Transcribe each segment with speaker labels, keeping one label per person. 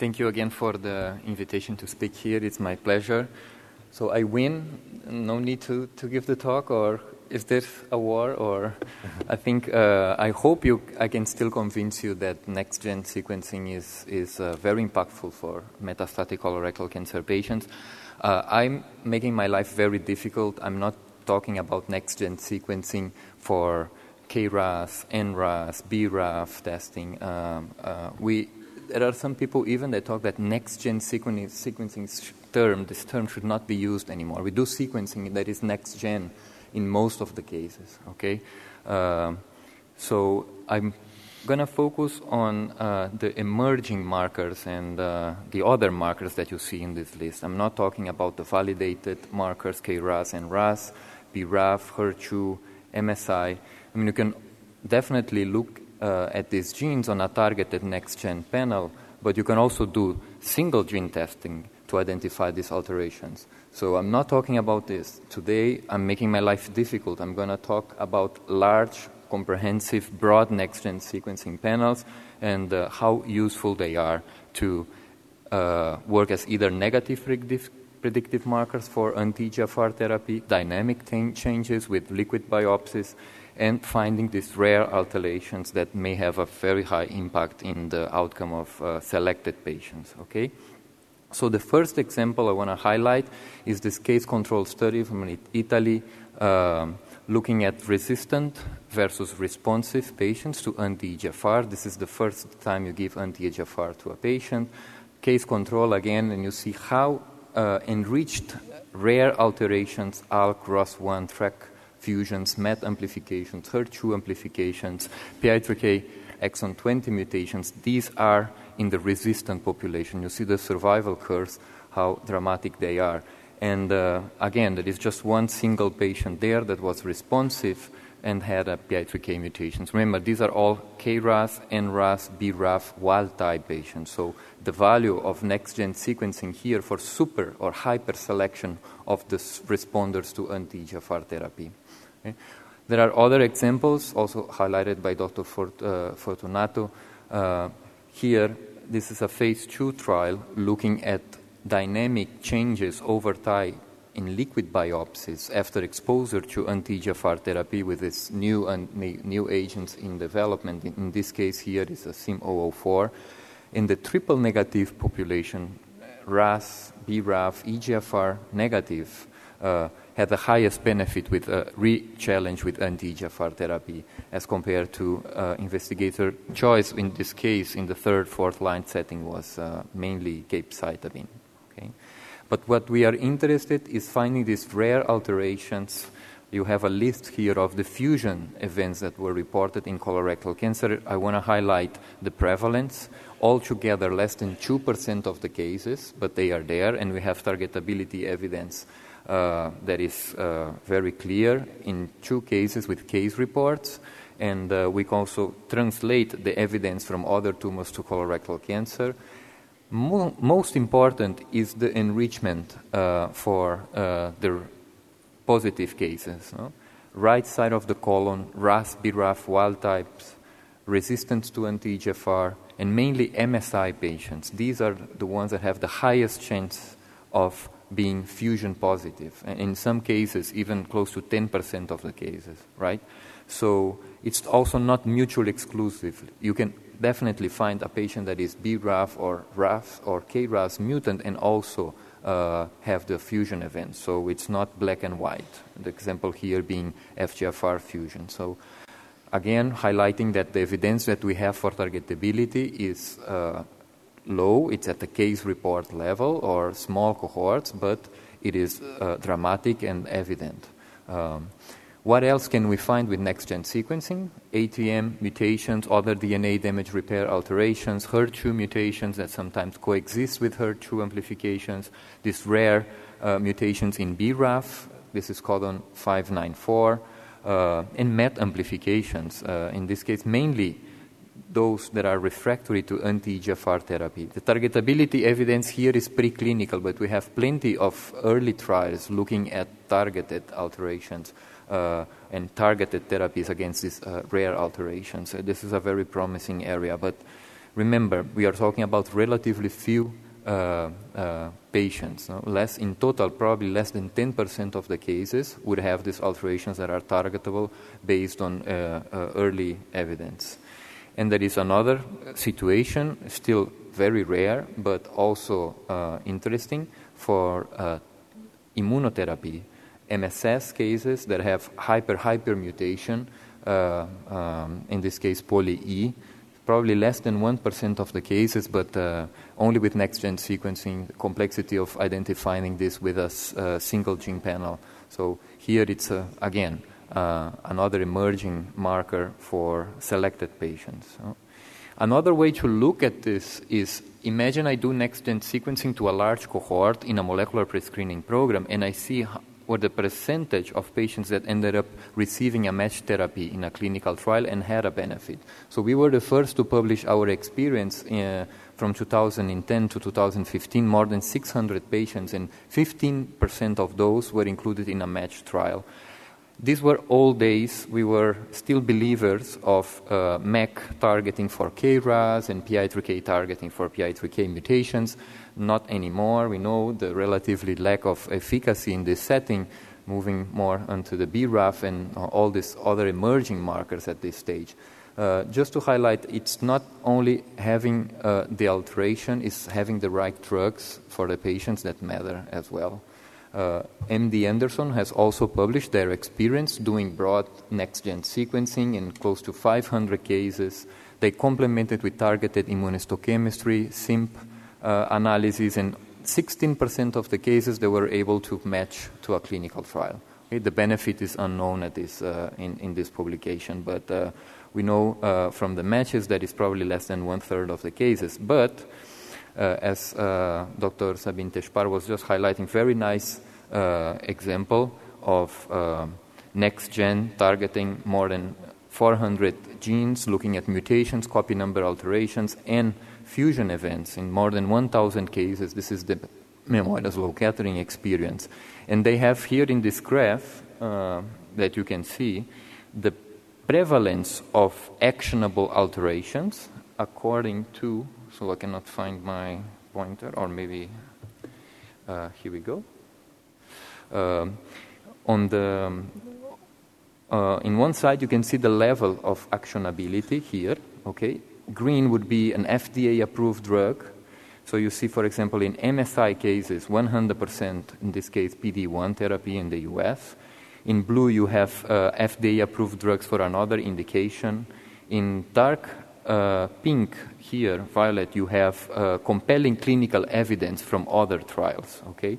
Speaker 1: Thank you again for the invitation to speak here. It's my pleasure. So I win. No need to, to give the talk, or is this a war? Or I think uh, I hope you I can still convince you that next gen sequencing is is uh, very impactful for metastatic colorectal cancer patients. Uh, I'm making my life very difficult. I'm not talking about next gen sequencing for KRAS, NRAS, BRAF testing. Um, uh, we there are some people even that talk that next gen sequencing, term, this term should not be used anymore. We do sequencing that is next gen in most of the cases. Okay, uh, so I'm gonna focus on uh, the emerging markers and uh, the other markers that you see in this list. I'm not talking about the validated markers KRAS and RAS, BRAF, HER2, MSI. I mean, you can definitely look at these genes on a targeted next-gen panel, but you can also do single gene testing to identify these alterations. So I'm not talking about this. Today, I'm making my life difficult. I'm going to talk about large, comprehensive, broad next-gen sequencing panels and uh, how useful they are to uh, work as either negative predictive, predictive markers for anti-EGFR therapy, dynamic changes with liquid biopsies, and finding these rare alterations that may have a very high impact in the outcome of uh, selected patients. Okay? So the first example I want to highlight is this case control study from Italy um, looking at resistant versus responsive patients to anti-EGFR. This is the first time you give anti-EGFR to a patient. Case control again, and you see how uh, enriched rare alterations, ALK, ROS1, TRK, fusions, MET amplifications, HER2 amplifications, PI3K exon 20 mutations, these are in the resistant population. You see the survival curves, how dramatic they are. And uh, again, there is just one single patient there that was responsive and had a PI3K mutations. Remember, these are all KRAS, NRAS, BRAF wild type patients. So the value of next gen sequencing here for super or hyper selection of the responders to anti EGFR therapy. Okay? There are other examples also highlighted by Dr. Fort, uh, Fortunato. Uh, here, this is a phase two trial looking at dynamic changes over time in liquid biopsies after exposure to anti-EGFR therapy with this new and new agents in development. In, in this case, here is a Sym004. In the triple negative population, RAS, BRAF, EGFR negative, had the highest benefit with a re-challenge with anti-EGFR therapy as compared to uh, investigator choice. In this case, in the third, fourth line setting, was uh, mainly capecitabine. Okay? But what we are interested is finding these rare alterations. You have a list here of the fusion events that were reported in colorectal cancer. I want to highlight the prevalence. Altogether, less than 2% of the cases, but they are there, and we have targetability evidence uh, that is uh, very clear in two cases with case reports. And uh, we can also translate the evidence from other tumors to colorectal cancer. Mo- most important is the enrichment uh, for uh, the positive cases. No? Right side of the colon, RAS, BRAF wild types, resistance to anti-EGFR, and mainly MSI patients. These are the ones that have the highest chance of being fusion positive. In some cases, even close to 10% of the cases, right? So it's also not mutually exclusive. You can definitely find a patient that is BRAF or RAF or KRAS mutant and also uh, have the fusion event. So it's not black and white. The example here being FGFR fusion. So again, highlighting that the evidence that we have for targetability is uh, low. It's at the case report level or small cohorts, but it is uh, dramatic and evident. Um, what else can we find with next gen sequencing? ATM mutations, other DNA damage repair alterations, HER2 mutations that sometimes coexist with HER2 amplifications, these rare uh, mutations in BRAF, this is codon 594, uh, and MET amplifications, uh, in this case, mainly those that are refractory to anti-EGFR therapy. The targetability evidence here is preclinical, but we have plenty of early trials looking at targeted alterations uh, and targeted therapies against these uh, rare alterations. Uh, this is a very promising area, but Remember, we are talking about relatively few uh, uh, patients. No? Less in total, probably less than 10% of the cases would have these alterations that are targetable based on uh, early evidence. And there is another situation, still very rare, but also uh, interesting for uh, immunotherapy. MSS cases that have hyper hyper mutation, um, in this case poly E, probably less than 1% of the cases, but uh, only with next gen sequencing, complexity of identifying this with a uh, single gene panel. So here it's, uh, again, uh, another emerging marker for selected patients. Another way to look at this is imagine I do next gen sequencing to a large cohort in a molecular pre screening program, and I see what the percentage of patients that ended up receiving a match therapy in a clinical trial and had a benefit. So we were the first to publish our experience uh, from 2010 to 2015, more than 600 patients, and 15% of those were included in a matched trial. These were all days we were still believers of uh, MEK targeting for KRAS and PI3K targeting for PI3K mutations not anymore. We know the relatively lack of efficacy in this setting, moving more onto the BRAF and all these other emerging markers at this stage. Uh, just to highlight, it's not only having uh, the alteration, it's having the right drugs for the patients that matter as well. Uh, MD Anderson has also published their experience doing broad next gen sequencing in close to 500 cases. They complemented with targeted immunohistochemistry, SIMP, uh, analysis, and 16% of the cases they were able to match to a clinical trial. Okay? The benefit is unknown at this, uh, in, in this publication, but uh, we know uh, from the matches that it's probably less than one third of the cases. But as uh, Dr. Sabine Tejpar was just highlighting, very nice example of next gen targeting more than 400 genes, looking at mutations, copy number alterations, and fusion events in more than 1,000 cases. This is the Memorial Sloan Kettering experience. And they have here in this graph uh, that you can see the prevalence of actionable alterations according to, so I cannot find my pointer, or maybe uh, here we go. Um, on the uh, in one side you can see the level of actionability here okay green would be an FDA approved drug. So you see, for example, in MSI cases, 100% in this case PD1 therapy in the US. In blue, you have uh, FDA approved drugs for another indication. In dark uh, pink here, violet, you have uh, compelling clinical evidence from other trials. Okay,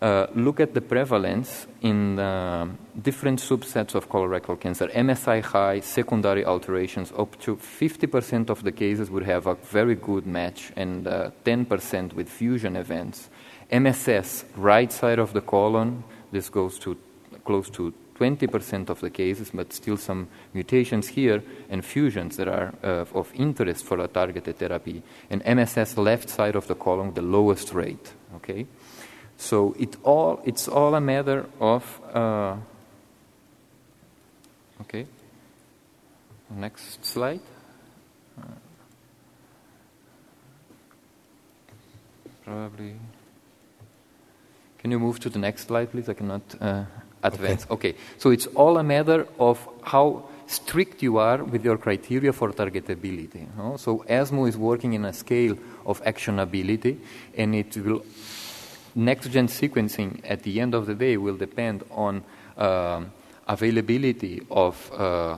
Speaker 1: uh, look at the prevalence in uh, different subsets of colorectal cancer. MSI high, secondary alterations, up to 50% of the cases would have a very good match, and uh, 10% with fusion events. MSS, right side of the colon, this goes to close to 20% of the cases, but still some mutations here and fusions that are uh, of interest for a targeted therapy. And MSS, left side of the colon, the lowest rate. Okay. So it all, it's all a matter of. Uh, okay. Next slide. Uh, probably. Can you move to the next slide, please? I cannot uh, advance. Okay. okay. So it's all a matter of how strict you are with your criteria for targetability. No? So ESMO is working in a scale of actionability, and it will next gen sequencing at the end of the day will depend on uh, availability of uh,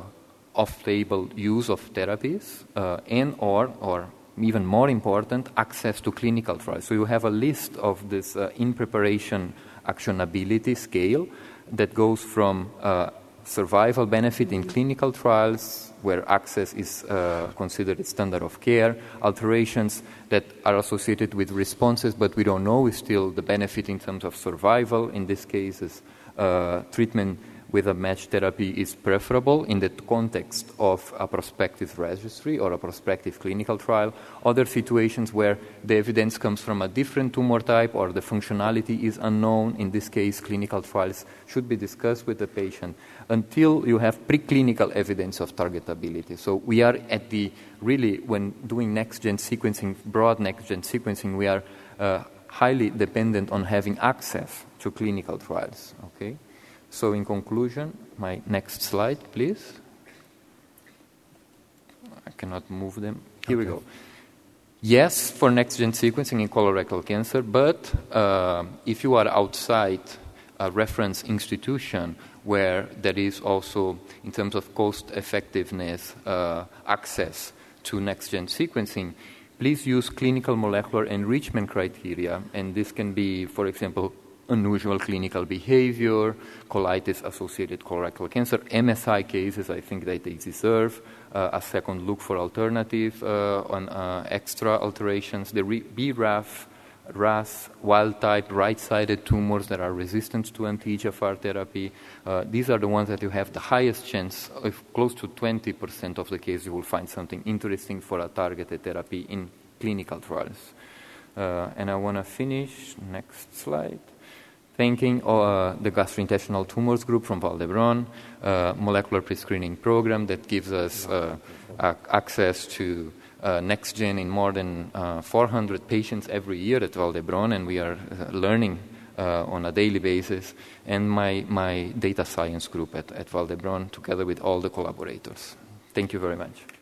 Speaker 1: off-label use of therapies uh, and or or even more important access to clinical trials so you have a list of this uh, in preparation actionability scale that goes from uh, survival benefit in clinical trials where access is uh, considered a standard of care, alterations that are associated with responses, but we don't know is still the benefit in terms of survival. In this case, is uh, treatment with a match therapy is preferable in the context of a prospective registry or a prospective clinical trial. Other situations where the evidence comes from a different tumor type or the functionality is unknown, in this case, clinical trials should be discussed with the patient until you have preclinical evidence of targetability. So we are at the really, when doing next gen sequencing, broad next gen sequencing, we are uh, highly dependent on having access to clinical trials. Okay? So, in conclusion, my next slide, please. I cannot move them. Here okay. we go. Yes, for next gen sequencing in colorectal cancer, but uh, if you are outside a reference institution where there is also, in terms of cost effectiveness, uh, access to next gen sequencing, please use clinical molecular enrichment criteria. And this can be, for example, unusual clinical behavior, colitis associated colorectal cancer, MSI cases, I think that they deserve uh, a second look for alternative uh, on uh, extra alterations. The BRAF RAS, wild type, right sided tumors that are resistant to anti EGFR therapy. Uh, these are the ones that you have the highest chance, if close to 20% of the case, you will find something interesting for a targeted therapy in clinical trials. Uh, and I want to finish, next slide, thanking uh, the gastrointestinal tumors group from Vall d'Hebron, uh, molecular pre-screening program that gives us uh, access to uh, NextGen in more than uh, 400 patients every year at Vall d'Hebron, and we are uh, learning on a daily basis, and my, my data science group at, at Vall d'Hebron, together with all the collaborators. Thank you very much.